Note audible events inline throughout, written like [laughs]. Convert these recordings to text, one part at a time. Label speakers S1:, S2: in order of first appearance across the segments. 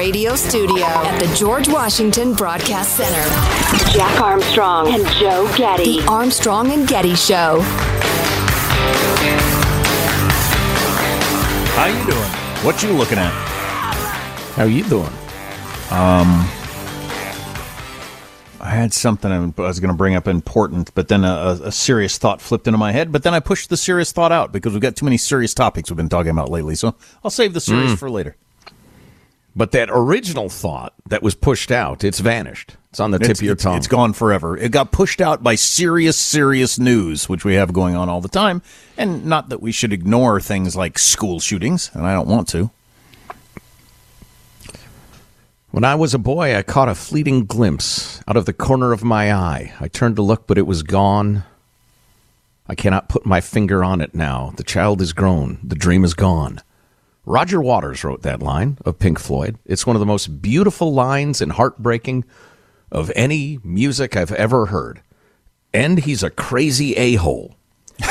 S1: Radio Studio at the George Washington Broadcast Center, Jack Armstrong and Joe Getty. The Armstrong and Getty Show.
S2: How you doing? What you looking at?
S3: How you doing?
S2: Um, I had something I was going to bring up important, but then a, a serious thought flipped into my head. But then I pushed the serious thought out because we've got too many serious topics we've been talking about lately. So I'll save the serious
S3: Mm.
S2: for later.
S3: But that original thought that was pushed out, it's vanished. It's on the tip
S2: It's-
S3: of your tongue.
S2: It's gone forever. It got pushed out by serious, serious news, which we have going on all the time. And not that we should ignore things like school shootings, and I don't want to.
S3: When I was a boy, I caught a fleeting glimpse out of the corner of my eye. I turned to look, but it was gone. I cannot put my finger on it now. The child is grown. The dream is gone. Roger Waters wrote that line of Pink Floyd. It's one of the most beautiful lines and heartbreaking of any music I've ever heard. And he's a crazy a hole. [laughs]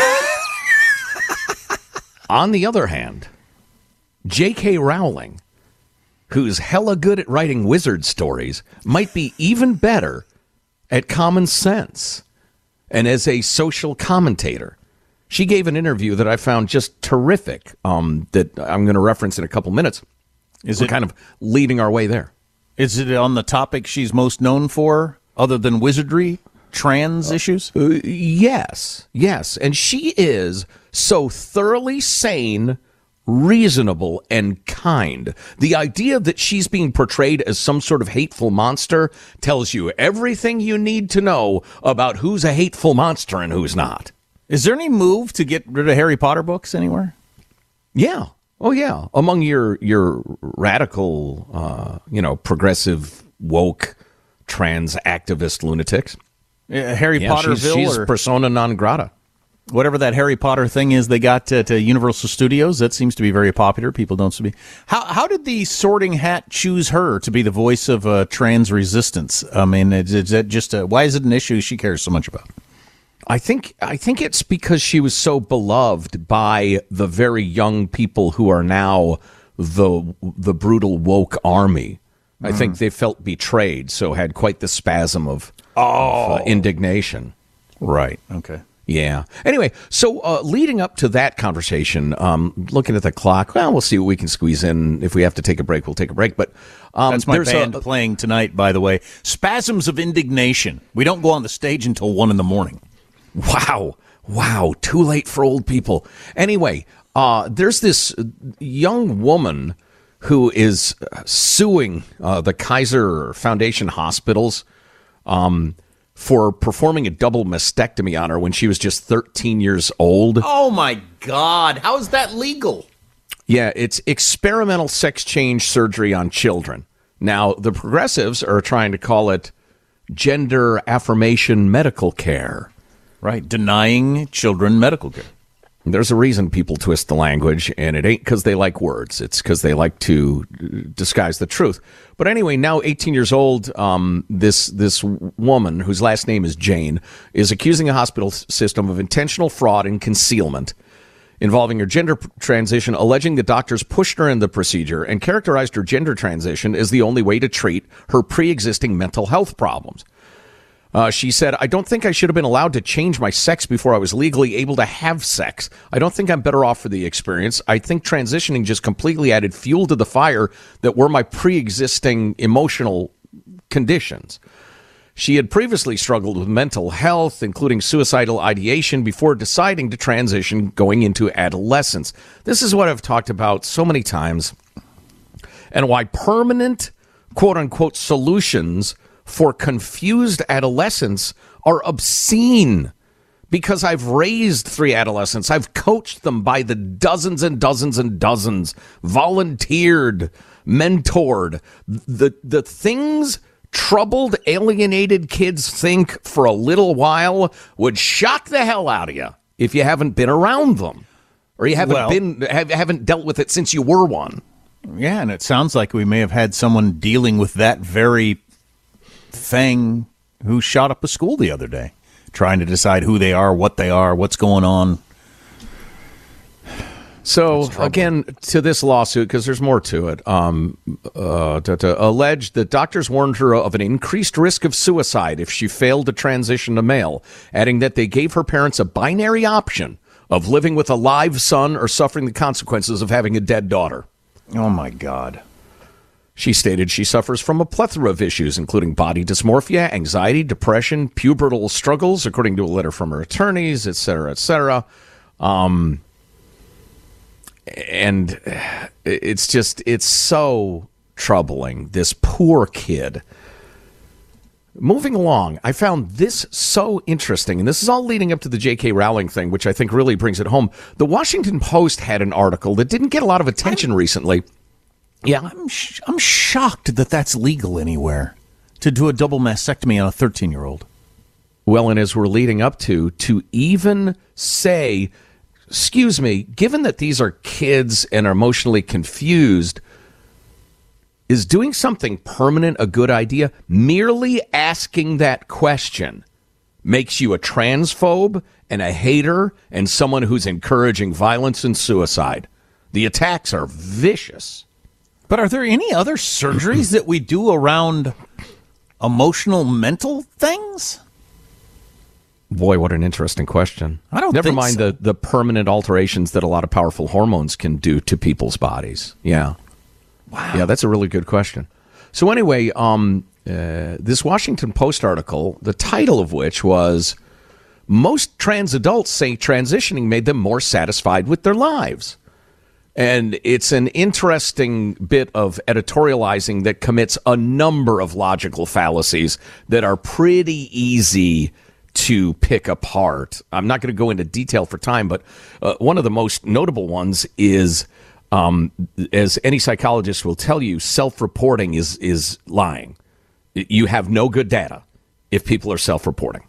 S3: On the other hand, J.K. Rowling, who's hella good at writing wizard stories, might be even better at common sense and as a social commentator. She gave an interview that I found just terrific um, that I'm going to reference in a couple minutes.
S2: Is
S3: We're
S2: it-
S3: kind of leading our way there?
S2: Is it on the topic she's most known for, other than wizardry, trans issues?
S3: Uh, yes, yes. And she is so thoroughly sane, reasonable, and kind. The idea that she's being portrayed as some sort of hateful monster tells you everything you need to know about who's a hateful monster and who's not.
S2: Is there any move to get rid of Harry Potter books anywhere?
S3: Yeah. Oh, yeah. Among your your radical, uh, you know, progressive, woke, trans activist lunatics.
S2: Uh, Harry
S3: Yeah, she's,
S2: Potterville
S3: she's
S2: or
S3: persona non grata.
S2: whatever that Harry Potter thing is they got to, uh, Universal Studios. That seems to be very popular. People don't speak. How how did the Sorting Hat choose her to be the voice of uh, trans resistance? I mean, is, is that just a, why is it an issue she cares so much about?
S3: I think I think it's because she was so beloved by the very young people who are now the the brutal woke army. I think they felt betrayed, so had quite the spasm of, of, uh, indignation.
S2: Right. Okay.
S3: Yeah. Anyway, so uh, leading up to that conversation, um, looking at the clock, well, we'll see what we can squeeze in. If we have to take a break, we'll take a break. But um,
S2: That's my
S3: there's
S2: band
S3: a,
S2: playing tonight, by the way. Spasms of indignation. We don't go on the stage until one in the morning.
S3: Wow. Wow. Too late for old people. Anyway, uh, there's this young woman who is uh, suing uh, the Kaiser Foundation hospitals um, for performing a double mastectomy on her when she was just 13 years old.
S2: Oh my God! How is that legal?
S3: Yeah, it's experimental sex change surgery on children. Now, the progressives are trying to call it gender affirmation medical care.
S2: Right, denying children medical care.
S3: There's a reason people twist the language, and it ain't because they like words. It's because they like to disguise the truth. But anyway, now 18 years old, um, this this woman whose last name is Jane is accusing a hospital system of intentional fraud and concealment involving her gender transition, alleging that doctors pushed her in the procedure and characterized her gender transition as the only way to treat her pre-existing mental health problems. Uh, she said, I don't think I should have been allowed to change my sex before I was legally able to have sex. I don't think I'm better off for the experience. I think transitioning just completely added fuel to the fire that were my pre existing emotional conditions. She had previously struggled with mental health, including suicidal ideation, before deciding to transition going into adolescence. This is what I've talked about so many times, and why permanent, quote unquote, solutions for confused adolescents are obscene because I've raised three adolescents. I've coached them by the dozens and dozens and dozens, volunteered, mentored. The, the things troubled, alienated kids think for a little while would shock the hell out of you if you haven't been around them or you haven't well, been have, haven't dealt with it since you were one.
S2: Yeah, and it sounds like we may have had someone dealing with that very thing who shot up a school the other day, trying to decide who they are, what they are, what's going on.
S3: So again, to this lawsuit, because there's more to it, um, uh, to, to allege that doctors warned her of an increased risk of suicide if she failed to transition to male, adding that they gave her parents a binary option of living with a live son or suffering the consequences of having a dead daughter.
S2: Oh my God.
S3: She stated she suffers from a plethora of issues, including body dysmorphia, anxiety, depression, pubertal struggles, according to a letter from her attorneys, et cetera, et cetera. Um, and it's just, it's so troubling. This poor kid. Moving along, I found this so interesting, and this is all leading up to the J.K. Rowling thing, which I think really brings it home. The Washington Post had an article that didn't get a lot of attention recently
S2: yeah, I'm sh- I'm shocked that that's legal anywhere to do a double mastectomy on a 13 year old.
S3: Well, and as we're leading up to, to even say, excuse me, given that these are kids and are emotionally confused, is doing something permanent a good idea? Merely asking that question makes you a transphobe and a hater and someone who's encouraging violence and suicide. The attacks are vicious.
S2: But are there any other surgeries that we do around emotional mental things?
S3: Boy, what an interesting question.
S2: I don't
S3: Never mind
S2: so.
S3: the, the permanent alterations that a lot of powerful hormones can do to people's bodies. Yeah.
S2: Wow.
S3: Yeah, that's a really good question. So, anyway, um, uh, this Washington Post article, the title of which was Most Trans Adults Say Transitioning Made Them More Satisfied with Their Lives. And it's an interesting bit of editorializing that commits a number of logical fallacies that are pretty easy to pick apart. I'm not going to go into detail for time, but uh, one of the most notable ones is, um, as any psychologist will tell you, self-reporting is is lying. You have no good data if people are self-reporting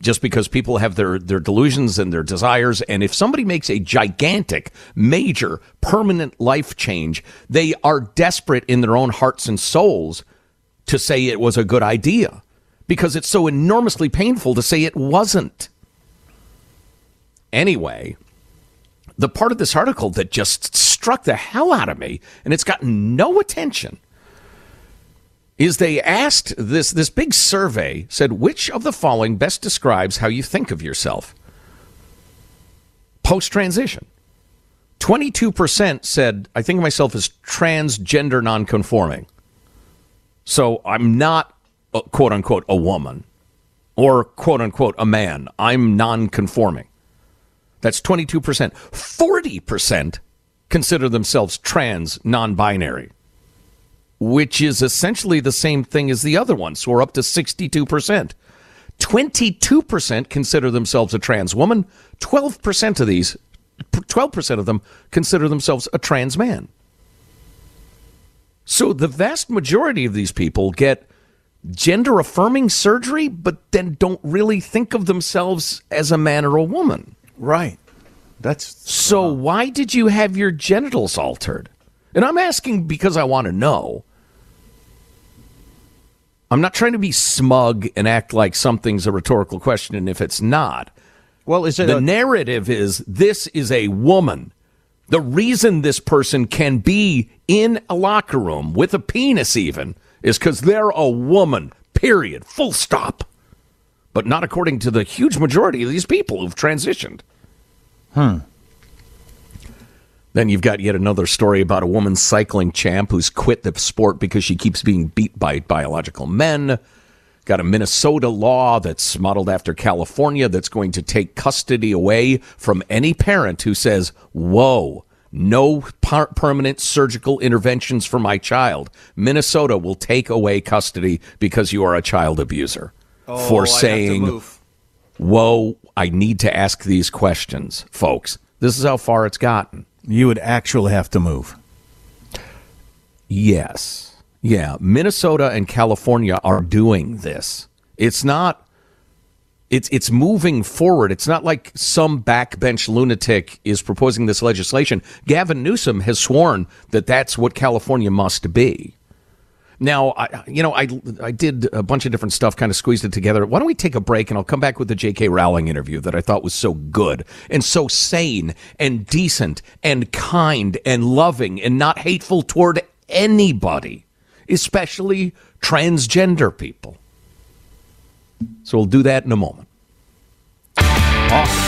S3: just because people have their, their delusions and their desires. And if somebody makes a gigantic, major, permanent life change, they are desperate in their own hearts and souls to say it was a good idea because it's so enormously painful to say it wasn't. Anyway, the part of this article that just struck the hell out of me, and it's gotten no attention is they asked this this big survey said which of the following best describes how you think of yourself? Post transition 22% said i think of myself as transgender nonconforming. So i'm not a, quote unquote a woman or quote unquote a man. I'm nonconforming. That's 22% 40% consider themselves trans non-binary which is essentially the same thing as the other one. So we're up to 62%. 22% consider themselves a trans woman. 12% of these, 12% of them consider themselves a trans man. So the vast majority of these people get gender affirming surgery, but then don't really think of themselves as a man or a woman.
S2: Right. That's
S3: so. Uh-huh. Why did you have your genitals altered? And I'm asking because I want to know. I'm not trying to be smug and act like something's a rhetorical question, and if it's not,
S2: well, is it
S3: the
S2: a-
S3: narrative is this is a woman. The reason this person can be in a locker room with a penis, even, is because they're a woman. Period. Full stop. But not according to the huge majority of these people who've transitioned.
S2: Hmm.
S3: Then you've got yet another story about a woman cycling champ who's quit the sport because she keeps being beat by biological men. Got a Minnesota law that's modeled after California that's going to take custody away from any parent who says, Whoa, no par- permanent surgical interventions for my child. Minnesota will take away custody because you are a child abuser.
S2: Oh,
S3: for saying. Whoa, I need to ask these questions, folks. This is how far it's gotten.
S2: You would actually have to move.
S3: Yes. Yeah. Minnesota and California are doing this. It's not it's it's moving forward. It's not like some backbench lunatic is proposing this legislation. Gavin Newsom has sworn that that's what California must be. Now, I, you know, I I did a bunch of different stuff, kind of squeezed it together. Why don't we take a break and I'll come back with the J.K. Rowling interview that I thought was so good and so sane and decent and kind and loving and not hateful toward anybody, especially transgender people. So we'll do that in a moment.
S4: Armstrong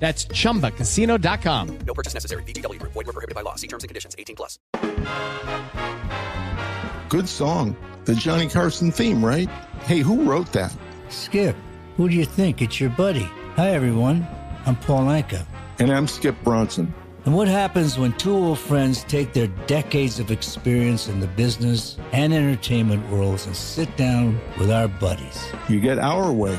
S5: That's chumbacasino.com.
S6: No purchase necessary. VGW Group. Void were prohibited by law. See terms and conditions. 18 plus.
S7: Good song. The Johnny Carson theme, right? Hey, who wrote that?
S8: Skip, who do you think? It's your buddy. Hi, everyone. I'm Paul Anka.
S7: And I'm Skip Bronson.
S8: And what happens when two old friends take their decades of experience in the business and entertainment worlds and sit down with our buddies?
S7: You get Our Way,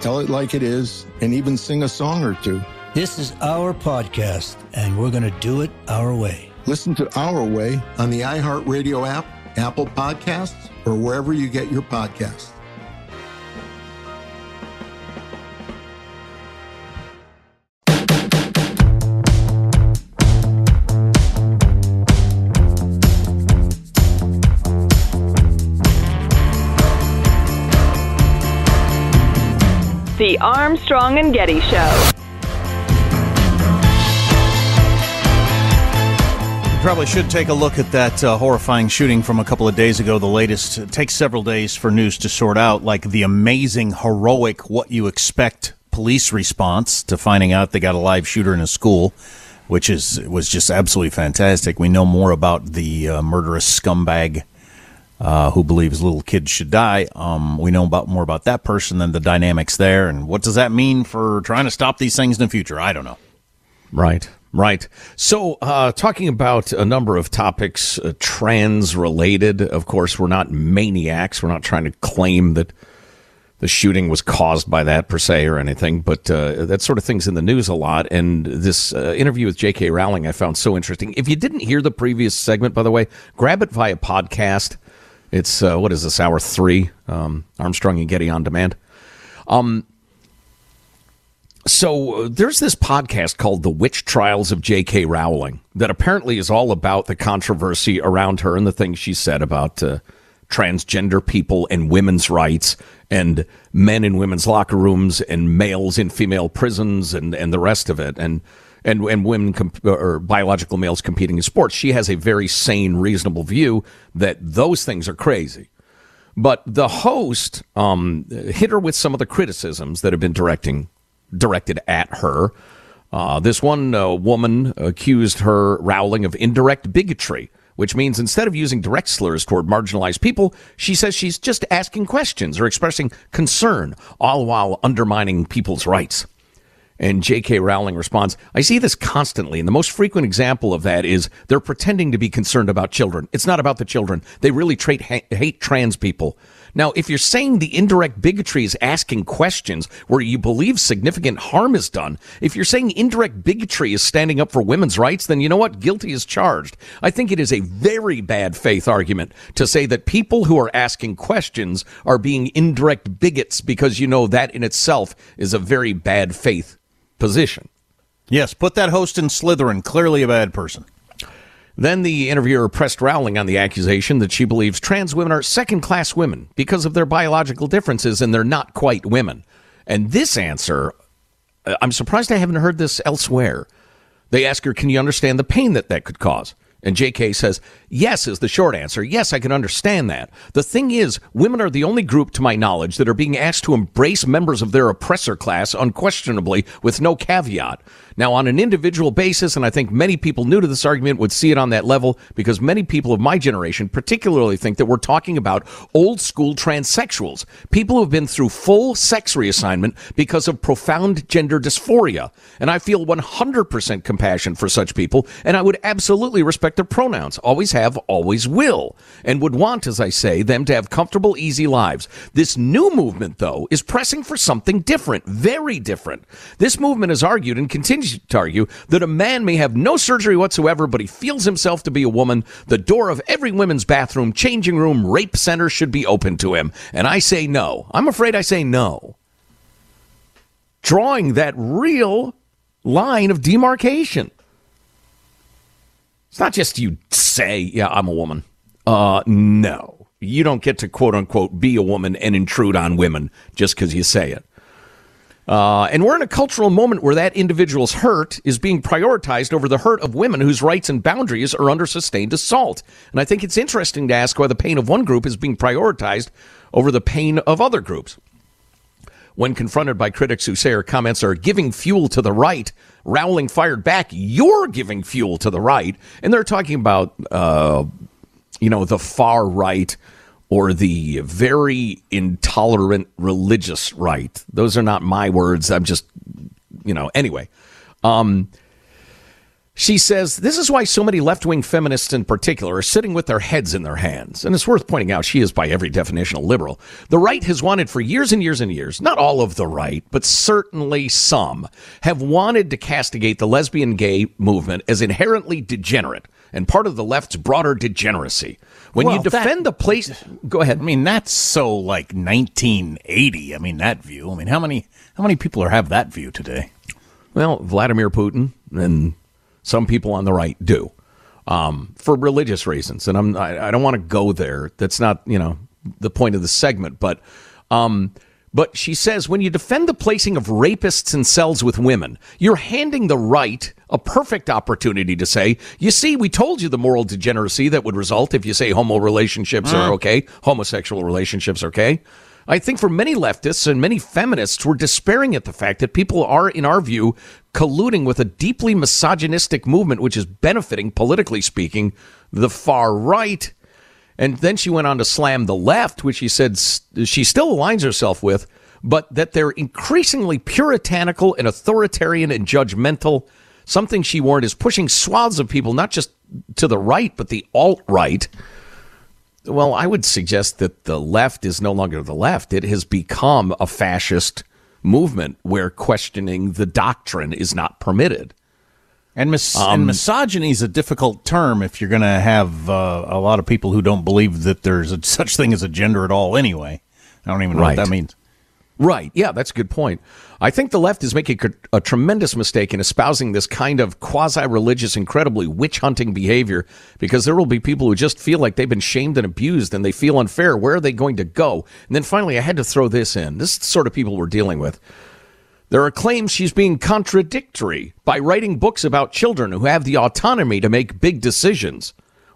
S7: tell it like it is, and even sing a song or two.
S8: This is our podcast, and we're going to do it our way.
S7: Listen to Our Way on the iHeartRadio app, Apple Podcasts, or wherever you get your podcasts.
S4: The Armstrong and Getty Show.
S2: You probably should take a look at that uh, horrifying shooting from a couple of days ago. The latest it takes several days for news to sort out, like the amazing, heroic, what you expect police response to finding out they got a live shooter in a school, which is was just absolutely fantastic. We know more about the uh, murderous scumbag uh, who believes little kids should die. Um, we know about more about that person than the dynamics there, and what does that mean for trying to stop these things in the future? I don't know.
S3: Right, right. So, uh, talking about a number of topics, uh, trans related. Of course, we're not maniacs. We're not trying to claim that the shooting was caused by that per se or anything, but uh, that sort of thing's in the news a lot. And this uh, interview with J.K. Rowling I found so interesting. If you didn't hear the previous segment, by the way, grab it via podcast. It's uh, what is this hour three? Um, Armstrong and Getty on demand. Um, so uh, there's this podcast called The Witch Trials of J.K. Rowling that apparently is all about the controversy around her and the things she said about uh, transgender people and women's rights and men in women's locker rooms and males in female prisons and, and the rest of it. And and and women comp- or biological males competing in sports. She has a very sane, reasonable view that those things are crazy. But the host um, hit her with some of the criticisms that have been directing directed at her. Uh, this one uh, woman accused her Rowling of indirect bigotry, which means instead of using direct slurs toward marginalized people, she says she's just asking questions or expressing concern, all while undermining people's rights. And J.K. Rowling responds, I see this constantly. And the most frequent example of that is they're pretending to be concerned about children. It's not about the children. They really trait, ha- hate trans people. Now, if you're saying the indirect bigotry is asking questions where you believe significant harm is done, if you're saying indirect bigotry is standing up for women's rights, then you know what? Guilty is charged. I think it is a very bad faith argument to say that people who are asking questions are being indirect bigots because you know that in itself is a very bad faith position.
S2: Yes, put that host in Slytherin. Clearly a bad person.
S3: Then the interviewer pressed Rowling on the accusation that she believes trans women are second class women because of their biological differences and they're not quite women. And this answer, uh, I'm surprised I haven't heard this elsewhere. They ask her, Can you understand the pain that that could cause? And JK says, Yes, is the short answer. Yes, I can understand that. The thing is, women are the only group, to my knowledge, that are being asked to embrace members of their oppressor class unquestionably with no caveat. Now, on an individual basis, and I think many people new to this argument would see it on that level because many people of my generation particularly think that we're talking about old school transsexuals, people who have been through full sex reassignment because of profound gender dysphoria. And I feel 100% compassion for such people, and I would absolutely respect their pronouns, always have, always will, and would want, as I say, them to have comfortable, easy lives. This new movement, though, is pressing for something different, very different. This movement has argued and continues to argue that a man may have no surgery whatsoever, but he feels himself to be a woman. The door of every women's bathroom, changing room, rape center should be open to him. And I say no. I'm afraid I say no. Drawing that real line of demarcation. It's not just you say, yeah, I'm a woman. Uh, no. You don't get to quote unquote be a woman and intrude on women just because you say it. Uh, and we're in a cultural moment where that individual's hurt is being prioritized over the hurt of women whose rights and boundaries are under sustained assault. And I think it's interesting to ask why the pain of one group is being prioritized over the pain of other groups. When confronted by critics who say her comments are giving fuel to the right, Rowling fired back, You're giving fuel to the right. And they're talking about, uh, you know, the far right or the very intolerant religious right. Those are not my words. I'm just, you know, anyway. Um, she says, This is why so many left wing feminists in particular are sitting with their heads in their hands. And it's worth pointing out she is, by every definition, a liberal. The right has wanted for years and years and years, not all of the right, but certainly some, have wanted to castigate the lesbian gay movement as inherently degenerate and part of the left's broader degeneracy. When
S2: Well,
S3: you defend
S2: that-
S3: the place, go ahead.
S2: I mean, that's so like 1980. I mean, that view. I mean, how many how many people are have that view today?
S3: Well, Vladimir Putin and some people on the right do um, for religious reasons, and I'm I, I don't want to go there. That's not you know the point of the segment, but um, but she says when you defend the placing of rapists in cells with women, you're handing the right a perfect opportunity to say, you see, we told you the moral degeneracy that would result if you say homo relationships are
S2: Mm.
S3: okay, homosexual relationships are okay. I think for many leftists and many feminists, we're despairing at the fact that people are, in our view, colluding with a deeply misogynistic movement, which is benefiting, politically speaking, the far right. And then she went on to slam the left, which she said she still aligns herself with, but that they're increasingly puritanical and authoritarian and judgmental. Something she warned is pushing swaths of people, not just to the right, but the alt right. Well, I would suggest that the left is no longer the left. It has become a fascist movement where questioning the doctrine is not permitted.
S2: And, mis-
S3: Um,
S2: and misogyny is a difficult term if you're going to have uh, a lot of people who don't believe that there's a, such thing as a gender at all. Anyway, I don't even know
S3: Right.
S2: what that means.
S3: Right. Yeah, that's a good point. I think the left is making a, a tremendous mistake in espousing this kind of quasi religious, incredibly witch hunting behavior because there will be people who just feel like they've been shamed and abused and they feel unfair. Where are they going to go? And then finally, I had to throw this in. This is the sort of people we're dealing with. There are claims she's being contradictory by writing books about children who have the autonomy to make big decisions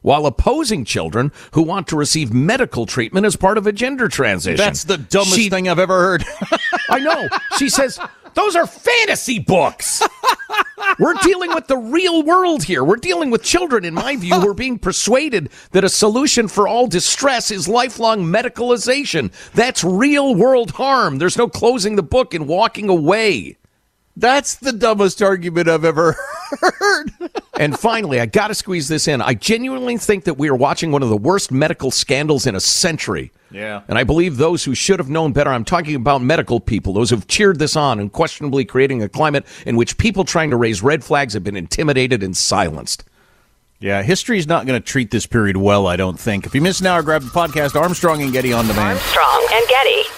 S3: while opposing children who want to receive medical treatment as part of a gender transition.
S2: That's the dumbest she, thing I've ever heard. [laughs]
S3: I know. She says, those are fantasy books. [laughs] We're dealing with the real world here. We're dealing with children, in my view, who are being persuaded that a solution for all distress is lifelong medicalization. That's real world harm. There's no closing the book and walking away.
S2: That's the dumbest argument I've ever heard.
S3: and finally, I got to squeeze this in. I genuinely think that we are watching one of the worst medical scandals in a century.
S2: Yeah.
S3: And I believe those who should have known better, I'm talking about medical people, those who've cheered this on and questionably creating a climate in which people trying to raise red flags have been intimidated and silenced.
S2: Yeah, history's not going to treat this period well, I don't think. If you missed an hour, grab the podcast Armstrong and Getty on demand.
S4: Armstrong and Getty.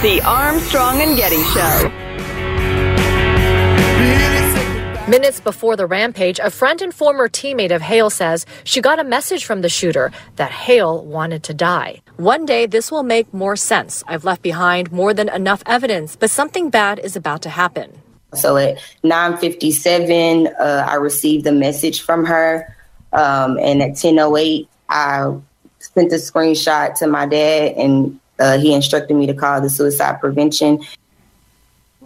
S4: The Armstrong and Getty Show.
S9: Minutes before the rampage, a friend and former teammate of Hale says she got a message from the shooter that Hale wanted to die. One day, this will make more sense. I've left behind more than enough evidence, but something bad is about to happen.
S10: So at 9:57, uh, I received a message from her, um, and at 10:08, I sent a screenshot to my dad, and uh, he instructed me to call the suicide prevention.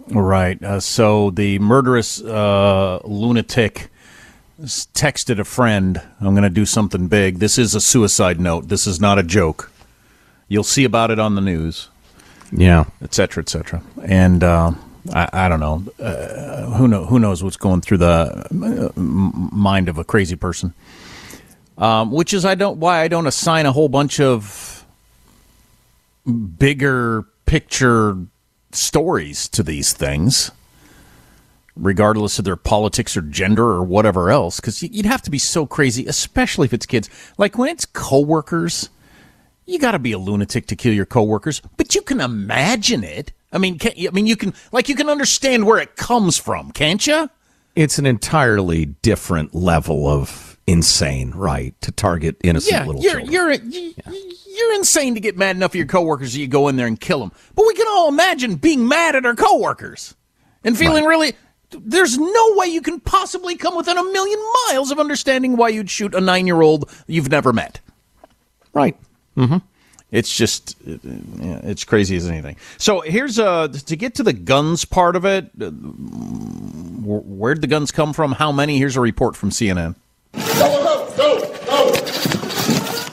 S2: Right. Uh, so the murderous uh, lunatic texted a friend, I'm going to do something big. This is a suicide note. This is not a joke. You'll see about it on the news.
S3: Yeah.
S2: Et cetera, et cetera. And uh, I, I don't know. Uh, who, know. who knows what's going through the uh, mind of a crazy person. Um, which is I don't why I don't assign a whole bunch of bigger picture stories to these things, regardless of their politics or gender or whatever else, because you'd have to be so crazy, especially if it's kids. Like when it's coworkers, you got to be a lunatic to kill your coworkers, but you can imagine it. I mean, can, I mean, you can like you can understand where it comes from, can't you?
S3: It's an entirely different level of insane, right? To target innocent
S2: yeah,
S3: little
S2: you're,
S3: children.
S2: You're, you, you're insane to get mad enough at your coworkers that you go in there and kill them. But we can all imagine being mad at our coworkers and feeling really. There's no way you can possibly come within a million miles of understanding why you'd shoot a nine year old you've never met.
S3: Right.
S2: Mm-hmm. It's just, uh, it's crazy as anything. So here's uh to get to the guns part of it. Uh, where'd the guns come from? How many? Here's a report from CNN.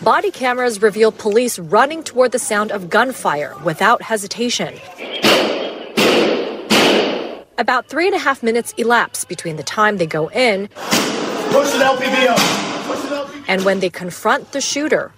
S9: Body cameras reveal police running toward the sound of gunfire without hesitation. About three and a half minutes elapse between the time they go in
S11: Push an LPV up. Push an LPV.
S9: and when they confront the shooter.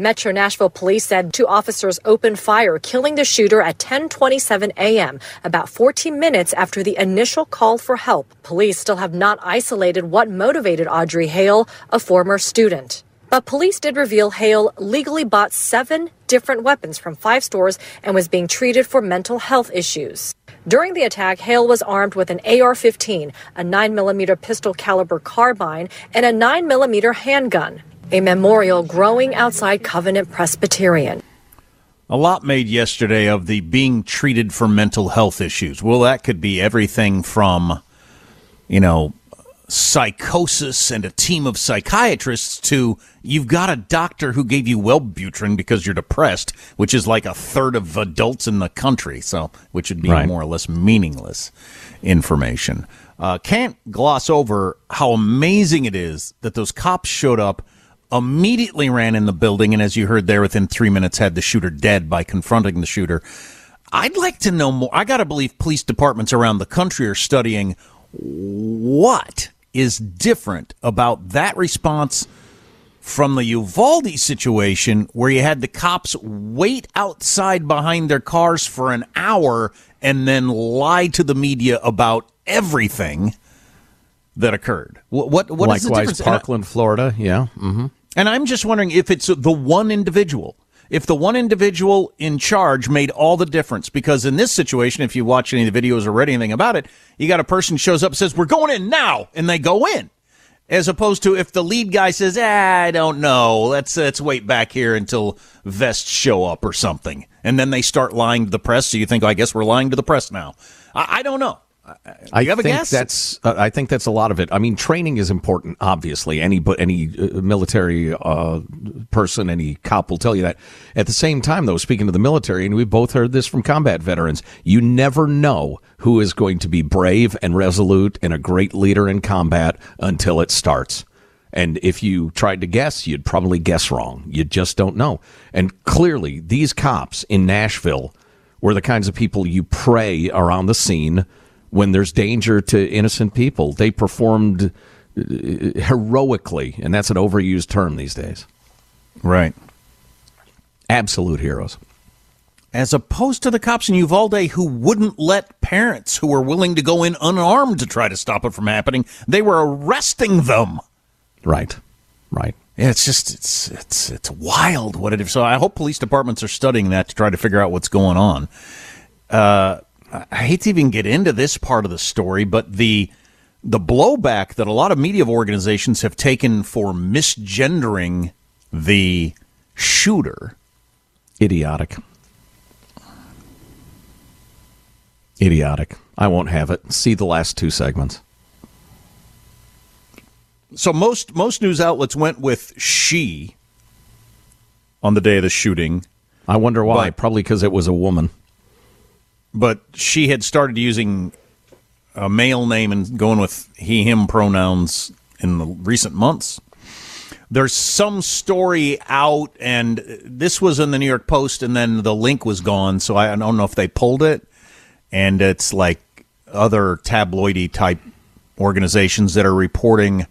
S9: Metro Nashville police said two officers opened fire, killing the shooter at 10:27 a.m., about 14 minutes after the initial call for help. Police still have not isolated what motivated Audrey Hale, a former student. But police did reveal Hale legally bought seven different weapons from five stores and was being treated for mental health issues. During the attack, Hale was armed with an AR 15, a 9mm pistol caliber carbine, and a 9mm handgun. A memorial growing outside Covenant Presbyterian.
S2: A lot made yesterday of the being treated for mental health issues. Well, that could be everything from, you know, psychosis and a team of psychiatrists to you've got a doctor who gave you Wellbutrin because you're depressed, which is like a third of adults in the country. So, which would be
S3: Right.
S2: more or less meaningless information. Uh, can't gloss over how amazing it is that those cops showed up, immediately ran in the building, and as you heard there, within three minutes had the shooter dead by confronting the shooter. I'd like to know more. I got to believe police departments around the country are studying what is different about that response from the Uvalde situation where you had the cops wait outside behind their cars for an hour and then lie to the media about everything that occurred. What what, what is the
S3: Likewise,
S2: difference?
S3: Parkland, Florida. Yeah. Mm-hmm.
S2: And I'm just wondering if it's the one individual. If the one individual in charge made all the difference, because in this situation, if you watch any of the videos or read anything about it, you got a person shows up says, "We're going in now," and they go in, as opposed to if the lead guy says, ah, "I don't know, let's let's wait back here until vests show up or something," and then they start lying to the press. So you think, I guess we're lying to the press now. I, I don't know.
S3: I
S2: have a
S3: think
S2: guess?
S3: that's. Uh, I think that's a lot of it. I mean, training is important. Obviously, any but any uh, military uh, person, any cop will tell you that. At the same time, though, speaking to the military, and we've both heard this from combat veterans, you never know who is going to be brave and resolute and a great leader in combat until it starts. And if you tried to guess, you'd probably guess wrong. You just don't know. And clearly, these cops in Nashville were the kinds of people you pray are on the scene when there's danger to innocent people. They performed uh, heroically, and that's an overused term these days.
S2: Right.
S3: Absolute heroes.
S2: as opposed to the cops in Uvalde who wouldn't let parents who were willing to go in unarmed to try to stop it from happening. They were arresting them.
S3: Right. Right.
S2: Yeah, it's just it's it's it's wild what it is. So I hope police departments are studying that to try to figure out what's going on. Uh, I hate to even get into this part of the story, but the the blowback that a lot of media organizations have taken for misgendering the shooter
S3: Idiotic. Idiotic. I won't have it. See the last two segments.
S2: So most most news outlets went with she on the day of the shooting.
S3: I wonder why. Probably because it was a woman.
S2: But she had started using a male name and going with he him pronouns in the recent months. There's some story out, and this was in the New York Post, and then the link was gone. So I don't know if they pulled it. And it's like other tabloidy type organizations that are reporting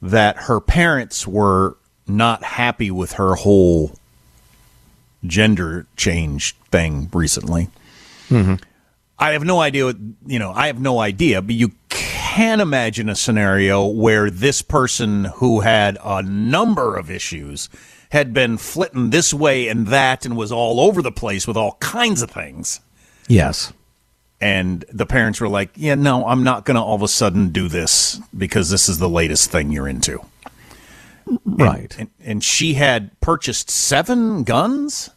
S2: that her parents were not happy with her whole gender change thing recently. Mm-hmm. I have no idea. What, you know, I have no idea, but you can imagine a scenario where this person who had a number of issues had been flitting this way and that and was all over the place with all kinds of things.
S3: Yes.
S2: And the parents were like, yeah, no, I'm not going to all of a sudden do this because this is the latest thing you're into.
S3: Right.
S2: And, and she had purchased seven guns.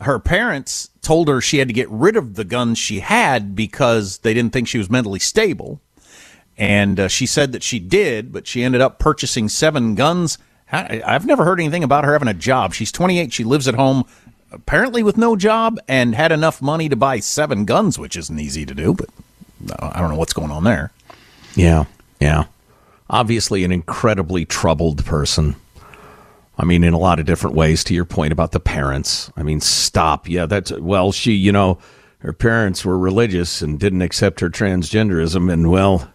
S2: Her parents told her she had to get rid of the guns she had because they didn't think she was mentally stable. And uh, she said that she did, but she ended up purchasing seven guns. I- I've never heard anything about her having a job. She's 28. She lives at home, apparently with no job, and had enough money to buy seven guns, which isn't easy to do. But uh, I don't know what's going on there.
S3: Yeah. Yeah. Obviously, an incredibly troubled person. I mean, in a lot of different ways, to your point about the parents. I mean, stop. Yeah, that's, well, she, you know, her parents were religious and didn't accept her transgenderism. And, well,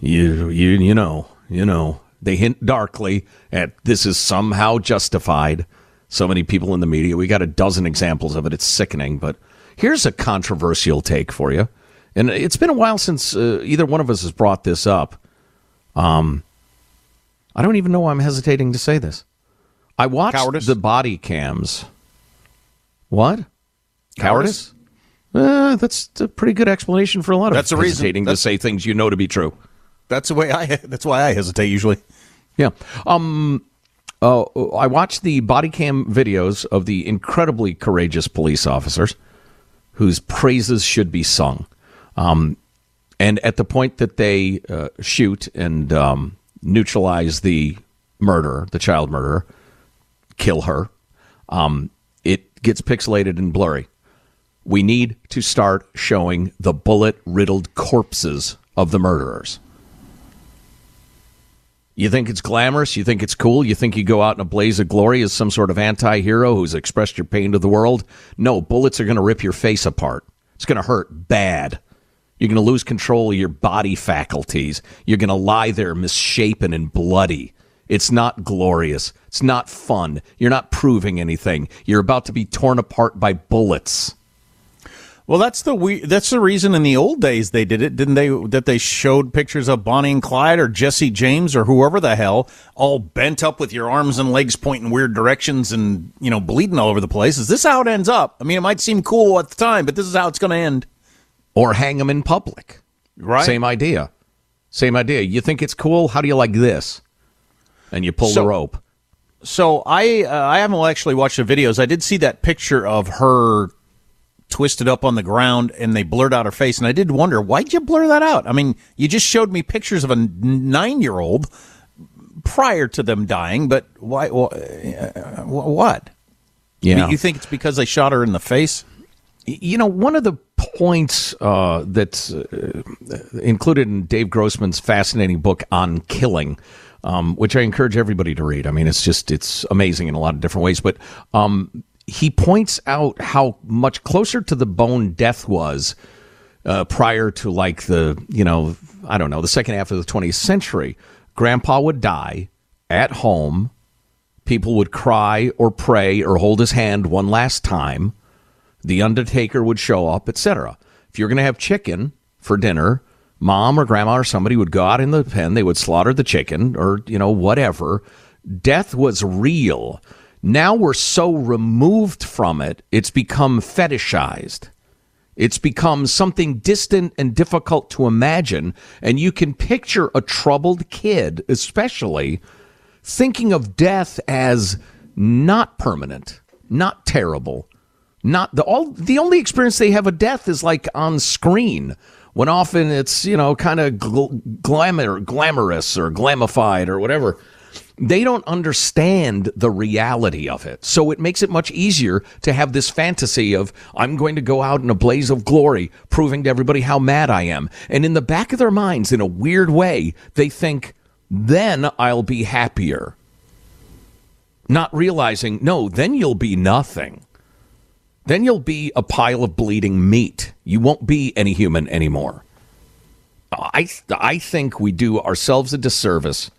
S3: you, you, you know, you know, they hint darkly at this is somehow justified. So many people in the media. We got a dozen examples of it. It's sickening. But here's a controversial take for you. And it's been a while since uh, either one of us has brought this up. Um, I don't even know why I'm hesitating to say this. I watched
S2: Cowardice?
S3: the body cams. What? Cowardice? Uh, that's a pretty good explanation for a lot of
S2: That's the reason.
S3: hesitating to
S2: That's-
S3: say things you know to be true.
S2: That's the way I. [laughs] That's why I hesitate usually.
S3: Yeah. Um. Uh, I watched the body cam videos of the incredibly courageous police officers whose praises should be sung. Um, and at the point that they uh, shoot and um, neutralize the murderer, the child murderer, kill her, um, it gets pixelated and blurry. We need to start showing the bullet riddled corpses of the murderers. You think it's glamorous? You think it's cool? You think you go out in a blaze of glory as some sort of anti hero who's expressed your pain to the world? No, bullets are going to rip your face apart. It's going to hurt bad. You're going to lose control of your body faculties. You're going to lie there misshapen and bloody. It's not glorious. It's not fun. You're not proving anything. You're about to be torn apart by bullets.
S2: Well, that's the we- that's the reason in the old days they did it, didn't they? That they showed pictures of Bonnie and Clyde or Jesse James or whoever the hell, all bent up with your arms and legs pointing weird directions and you know bleeding all over the place. Is this how it ends up? I mean, it might seem cool at the time, but this is how it's going to end.
S3: Or hang them in public.
S2: Right.
S3: Same idea. Same idea. You think it's cool? How do you like this? And you pull
S2: So-
S3: the rope.
S2: So I uh, I haven't actually watched the videos. I did see that picture of her twisted up on the ground and they blurred out her face and I did wonder why'd you blur that out? I mean, you just showed me pictures of a 9-year-old prior to them dying, but why wh- uh, what?
S3: Yeah.
S2: You think it's because they shot her in the face?
S3: You know, one of the points uh, that's uh, included in Dave Grossman's fascinating book on killing, um, which I encourage everybody to read. I mean, it's just it's amazing in a lot of different ways. But um, he points out how much closer to the bone death was uh, prior to like the you know I don't know the second half of the 20th century. Grandpa would die at home. People would cry or pray or hold his hand one last time the undertaker would show up, etc. If you're going to have chicken for dinner, mom or grandma or somebody would go out in the pen, they would slaughter the chicken or, you know, whatever. Death was real. Now we're so removed from it, it's become fetishized. It's become something distant and difficult to imagine. And you can picture a troubled kid, especially, thinking of death as not permanent, not terrible, not the all the only experience they have of death is like on screen when often it's you know kind of gl- glamour glamorous or glamified or whatever they don't understand the reality of it. So it makes it much easier to have this fantasy of i'm going to go out in a blaze of glory proving to everybody how mad i am. And in the back of their minds in a weird way they think then i'll be happier. Not realizing no then you'll be nothing then you'll be a pile of bleeding meat. You won't be any human anymore. I I think we do ourselves a disservice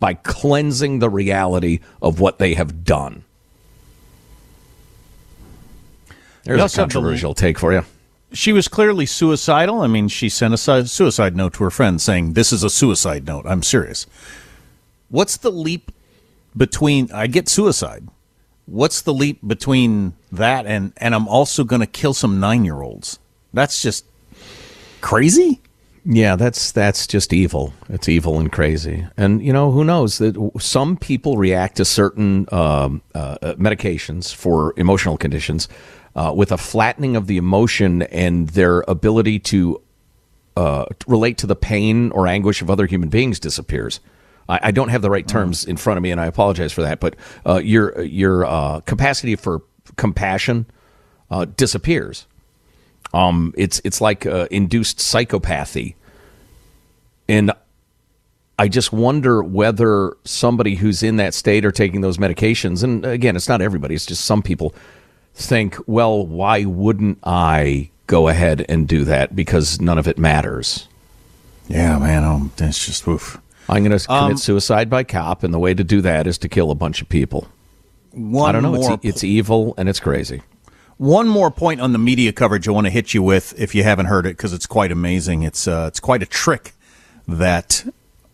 S3: by cleansing the reality of what they have done. There's a
S2: also have the-
S3: controversial take for you.
S2: She was clearly suicidal. I mean, she sent a suicide note to her friend saying, "This is a suicide note. I'm serious." What's the leap between I get suicide? What's the leap between that and and I'm also going to kill some 9-year-olds? That's just crazy.
S3: Yeah, that's that's just evil. It's evil and crazy. And you know who knows that some people react to certain um, uh, uh, medications for emotional conditions uh, with a flattening of the emotion and their ability to uh, relate to the pain or anguish of other human beings disappears. I, I don't have the right terms in front of me, and I apologize for that. But uh, your your uh, capacity for compassion uh, disappears. Um, it's it's like uh, induced psychopathy, and I just wonder whether somebody who's in that state or taking those medications, and again, it's not everybody, it's just some people think, well, why wouldn't I go ahead and do that because none of it matters?
S2: Yeah, man, um, it's just oof.
S3: I'm going to commit
S2: Um,
S3: suicide by cop, and the way to do that is to kill a bunch of people.
S2: One
S3: I don't know.
S2: more
S3: It's, it's evil and it's crazy.
S2: One more point on the media coverage I want to hit you with, if you haven't heard it, because it's quite amazing. It's uh, it's quite a trick that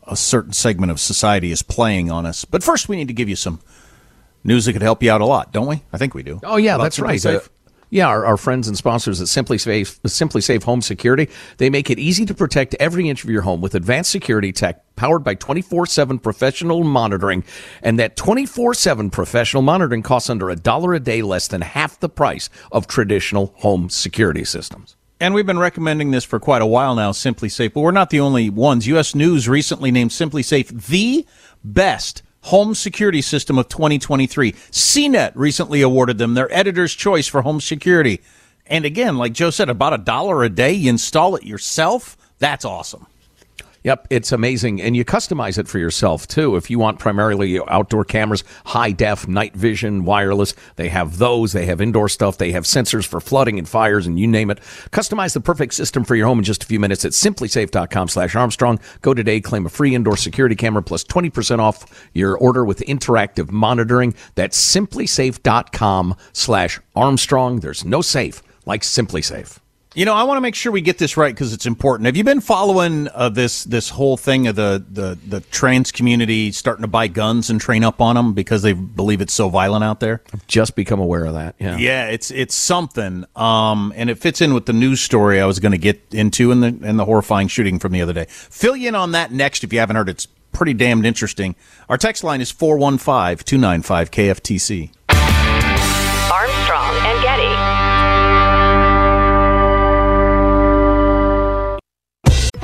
S2: a certain segment of society is playing on us. But first, we need to give you some news that could help you out a lot, don't we? I think we do.
S3: Oh yeah,
S2: About
S3: that's right. Uh, yeah, our, our friends and sponsors at SimpliSafe, Simply Safe Home Security, they make it easy to protect every inch of your home with advanced security tech powered by 24/7 professional monitoring, and that 24/7 professional monitoring costs under a dollar a day, less than half the price of traditional home security systems.
S2: And we've been recommending this for quite a while now, SimpliSafe, but we're not the only ones. U.S. News recently named SimpliSafe the best home security system of 2023. CNET recently awarded them their editor's choice for home security. And again, like Joe said, about a dollar a day, you install it yourself. That's awesome.
S3: Yep, it's amazing. And you customize it for yourself too. If you want primarily outdoor cameras, high def, night vision, wireless, they have those. They have indoor stuff. They have sensors for flooding and fires and you name it. Customize the perfect system for your home in just a few minutes at simplisafe.com slash Armstrong. Go today, claim a free indoor security camera plus 20% off your order with interactive monitoring. That's simplisafe.com slash Armstrong. There's no safe like SimpliSafe.
S2: You know, I want to make sure we get this right because it's important. Have you been following uh, this this whole thing of the, the the trans community starting to buy guns and train up on them because they believe it's so violent out there?
S3: I've just become aware of that. Yeah.
S2: Yeah, it's it's something, um, and it fits in with the news story I was going to get into in the in the horrifying shooting from the other day. Fill you in on that next if you haven't heard. It's pretty damned interesting. Our text line is 415-295 KFTC.
S4: Armstrong and Getty.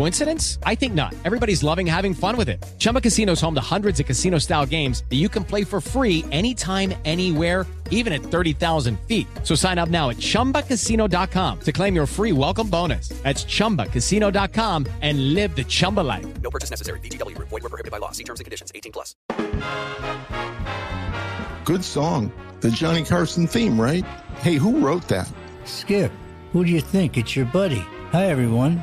S5: Coincidence? I think not. Everybody's loving having fun with it. Chumba Casino is home to hundreds of casino style games that you can play for free anytime, anywhere even at 30,000 feet. So sign up now at ChumbaCasino.com to claim your free welcome bonus. That's ChumbaCasino.com and live the Chumba life.
S6: No purchase necessary. VGW Group. Void were prohibited by law. See terms and conditions. 18 plus.
S7: Good song. The Johnny Carson theme, right? Hey, who wrote that?
S8: Skip, who do you think? It's your buddy. Hi, everyone.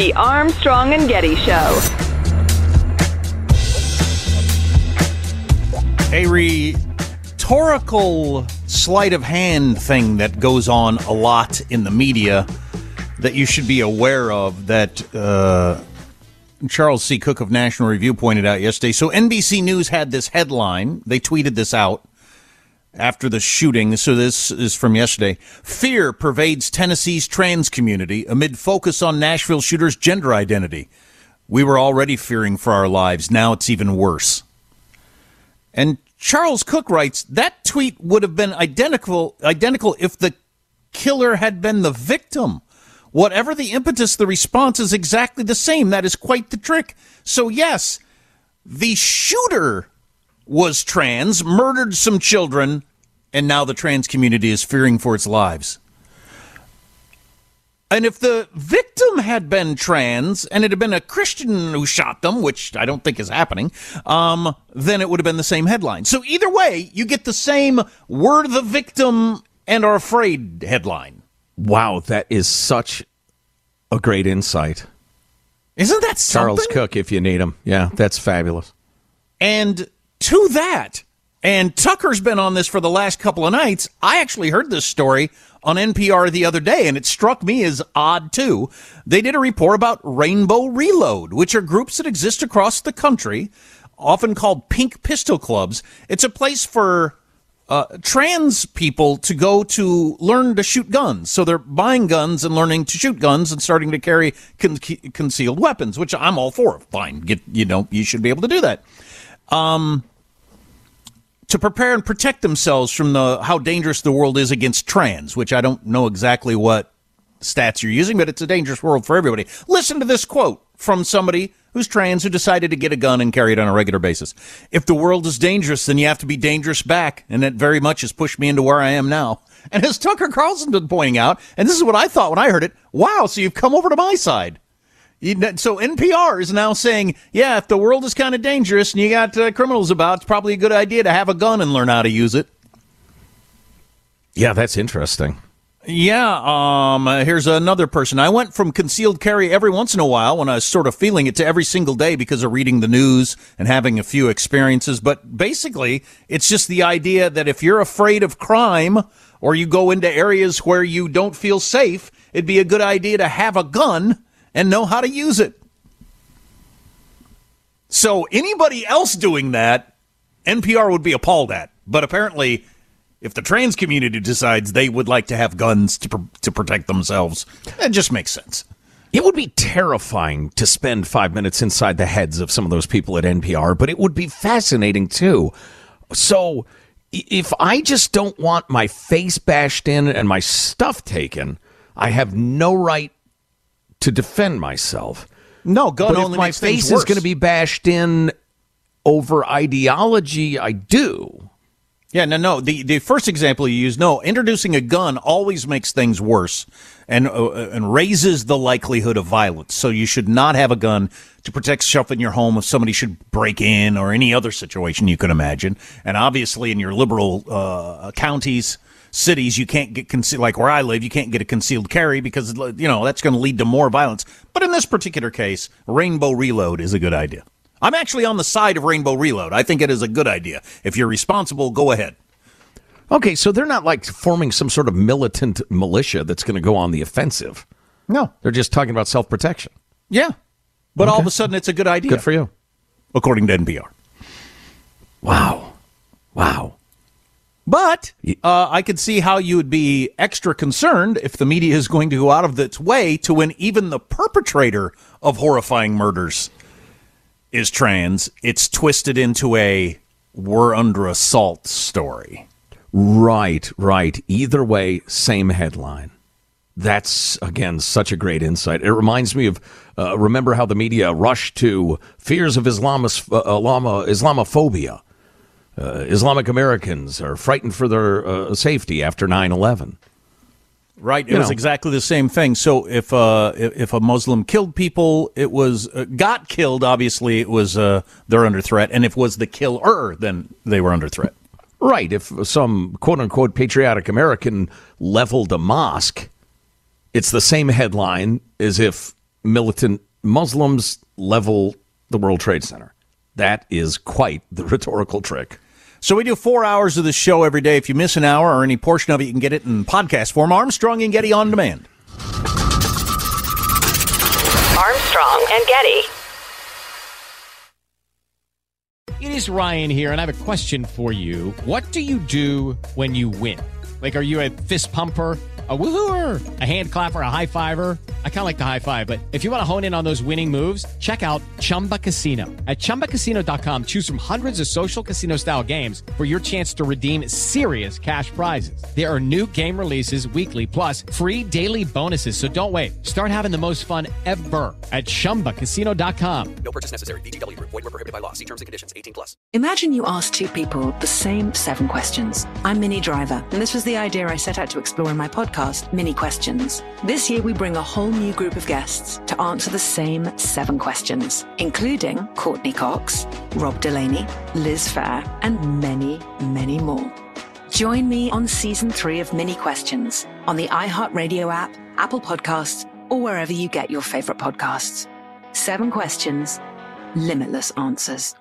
S4: The Armstrong and Getty Show.
S2: A rhetorical sleight of hand thing that goes on a lot in the media that you should be aware of that uh, Charles C. Cooke of National Review pointed out yesterday. So NBC News had this headline. They tweeted this out after the shooting. So this is from yesterday. Fear pervades Tennessee's trans community amid focus on Nashville shooter's gender identity. We were already fearing for our lives. Now it's even worse. And Charles Cooke writes that tweet would have been identical identical if the killer had been the victim. Whatever the impetus, the response is exactly the same. That is quite the trick. So yes, the shooter was trans, murdered some children, and now the trans community is fearing for its lives. And if the victim had been trans and it had been a Christian who shot them, which I don't think is happening, um, then it would have been the same headline. So either way, you get the same "We're the victim and are afraid" headline.
S3: Wow, that is such a great insight.
S2: Isn't that something?
S3: Charles Cooke, if you need him. Yeah, that's fabulous.
S2: And to that, and Tucker's been on this for the last couple of nights. I actually heard this story on NPR the other day, and it struck me as odd too. They did a report about Rainbow Reload, which are groups that exist across the country, often called pink pistol clubs. It's a place for uh, trans people to go to learn to shoot guns. So they're buying guns and learning to shoot guns and starting to carry con- concealed weapons, which I'm all for. Fine, get you know you should be able to do that. Um, to prepare and protect themselves from the how dangerous the world is against trans, which I don't know exactly what stats you're using, but it's a dangerous world for everybody. Listen to this quote from somebody who's trans who decided to get a gun and carry it on a regular basis. If the world is dangerous, then you have to be dangerous back, and that very much has pushed me into where I am now. And as Tucker Carlson been pointing out, and this is what I thought when I heard it, wow, so you've come over to my side. So NPR is now saying, yeah, if the world is kind of dangerous and you got uh, criminals about, it's probably a good idea to have a gun and learn how to use it.
S3: Yeah, that's interesting.
S2: Yeah, um, uh, here's another person. I went from concealed carry every once in a while when I was sort of feeling it to every single day because of reading the news and having a few experiences. But basically, it's just the idea that if you're afraid of crime or you go into areas where you don't feel safe, it'd be a good idea to have a gun and know how to use it. So anybody else doing that, NPR would be appalled at. But apparently, if the trans community decides they would like to have guns to pr- to protect themselves, it just makes sense.
S3: It would be terrifying to spend five minutes inside the heads of some of those people at NPR, but it would be fascinating too. So, if I just don't want my face bashed in and my stuff taken, I have no right to defend myself.
S2: No, gun
S3: but
S2: only
S3: if my face is going to be bashed in over ideology, I do.
S2: Yeah, no, no. The the first example you use, no, introducing a gun always makes things worse and uh, and raises the likelihood of violence. So you should not have a gun to protect yourself in your home if somebody should break in or any other situation you can imagine. And obviously, in your liberal uh, counties, cities, you can't get concealed. Like where I live, you can't get a concealed carry because you know that's going to lead to more violence. But in this particular case, Rainbow Reload is a good idea. I'm actually on the side of Rainbow Reload. I think it is a good idea. If you're responsible, go ahead.
S3: Okay, so they're not like forming some sort of militant militia that's going to go on the offensive.
S2: No.
S3: They're just talking about self protection.
S2: Yeah. But all of a sudden, it's a good idea.
S3: Good for you.
S2: According to NPR.
S3: Wow. Wow.
S2: But uh, I could see how you would be extra concerned if the media is going to go out of its way to when even the perpetrator of horrifying murders is trans, it's twisted into a we're under assault story.
S3: Right, right. Either way, same headline. That's again such a great insight. It reminds me of uh, remember how the media rushed to fears of Islamis, uh, Islamo, Islamophobia. Uh, Islamic Americans are frightened for their uh, safety after 9/11.
S2: Right, it
S3: You
S2: was
S3: know.
S2: exactly the same thing. So if uh, if if a Muslim killed people, it was uh, got killed. Obviously, it was uh, they're under threat, and if it was the killer, then they were under threat.
S3: Right. If some quote unquote patriotic American leveled a mosque, it's the same headline as if militant Muslims level the World Trade Center. That is quite the rhetorical trick.
S2: So we do four hours of the show every day. If you miss an hour or any portion of it, you can get it in podcast form. Armstrong and Getty on demand.
S4: Armstrong and Getty.
S5: It is Ryan here, and I have a question for you. What do you do when you win? Like, are you a fist pumper, a woohooer, a hand clapper, a high fiver? I kind of like the high five, but if you want to hone in on those winning moves, check out Chumba Casino. At ChumbaCasino.com, choose from hundreds of social casino style games for your chance to redeem serious cash prizes. There are new game releases weekly, plus free daily bonuses. So don't wait. Start having the most fun ever at ChumbaCasino.com.
S6: No purchase necessary. VGW Group. Void were prohibited by law. See terms and conditions. 18 plus.
S12: Imagine you ask two people the same seven questions. I'm Minnie Driver, and this was the idea I set out to explore in my podcast, Minnie Questions. This year, we bring a whole new group of guests to answer the same seven questions, including Courteney Cox, Rob Delaney, Liz Phair, and many, many more. Join me on season three of Minnie Questions on the iHeartRadio app, Apple Podcasts, or wherever you get your favorite podcasts. Seven questions, limitless answers.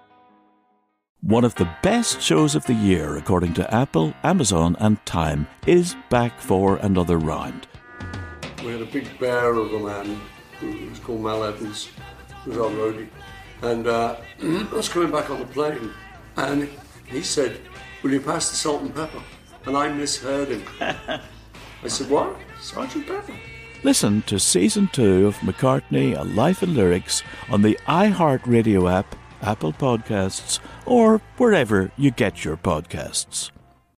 S13: One of the best shows of the year, according to Apple, Amazon, and Time, is back for another round.
S14: We had a big bear of a man who was called Mal Evans, who was our roadie. And uh, [clears throat] I was coming back on the plane, and he said, Will you pass the salt and pepper? And I misheard him. [laughs] I said, What? Sergeant Pepper?
S13: Listen to season two of McCartney, A Life in Lyrics on the iHeartRadio app, Apple Podcasts, or wherever you get your podcasts.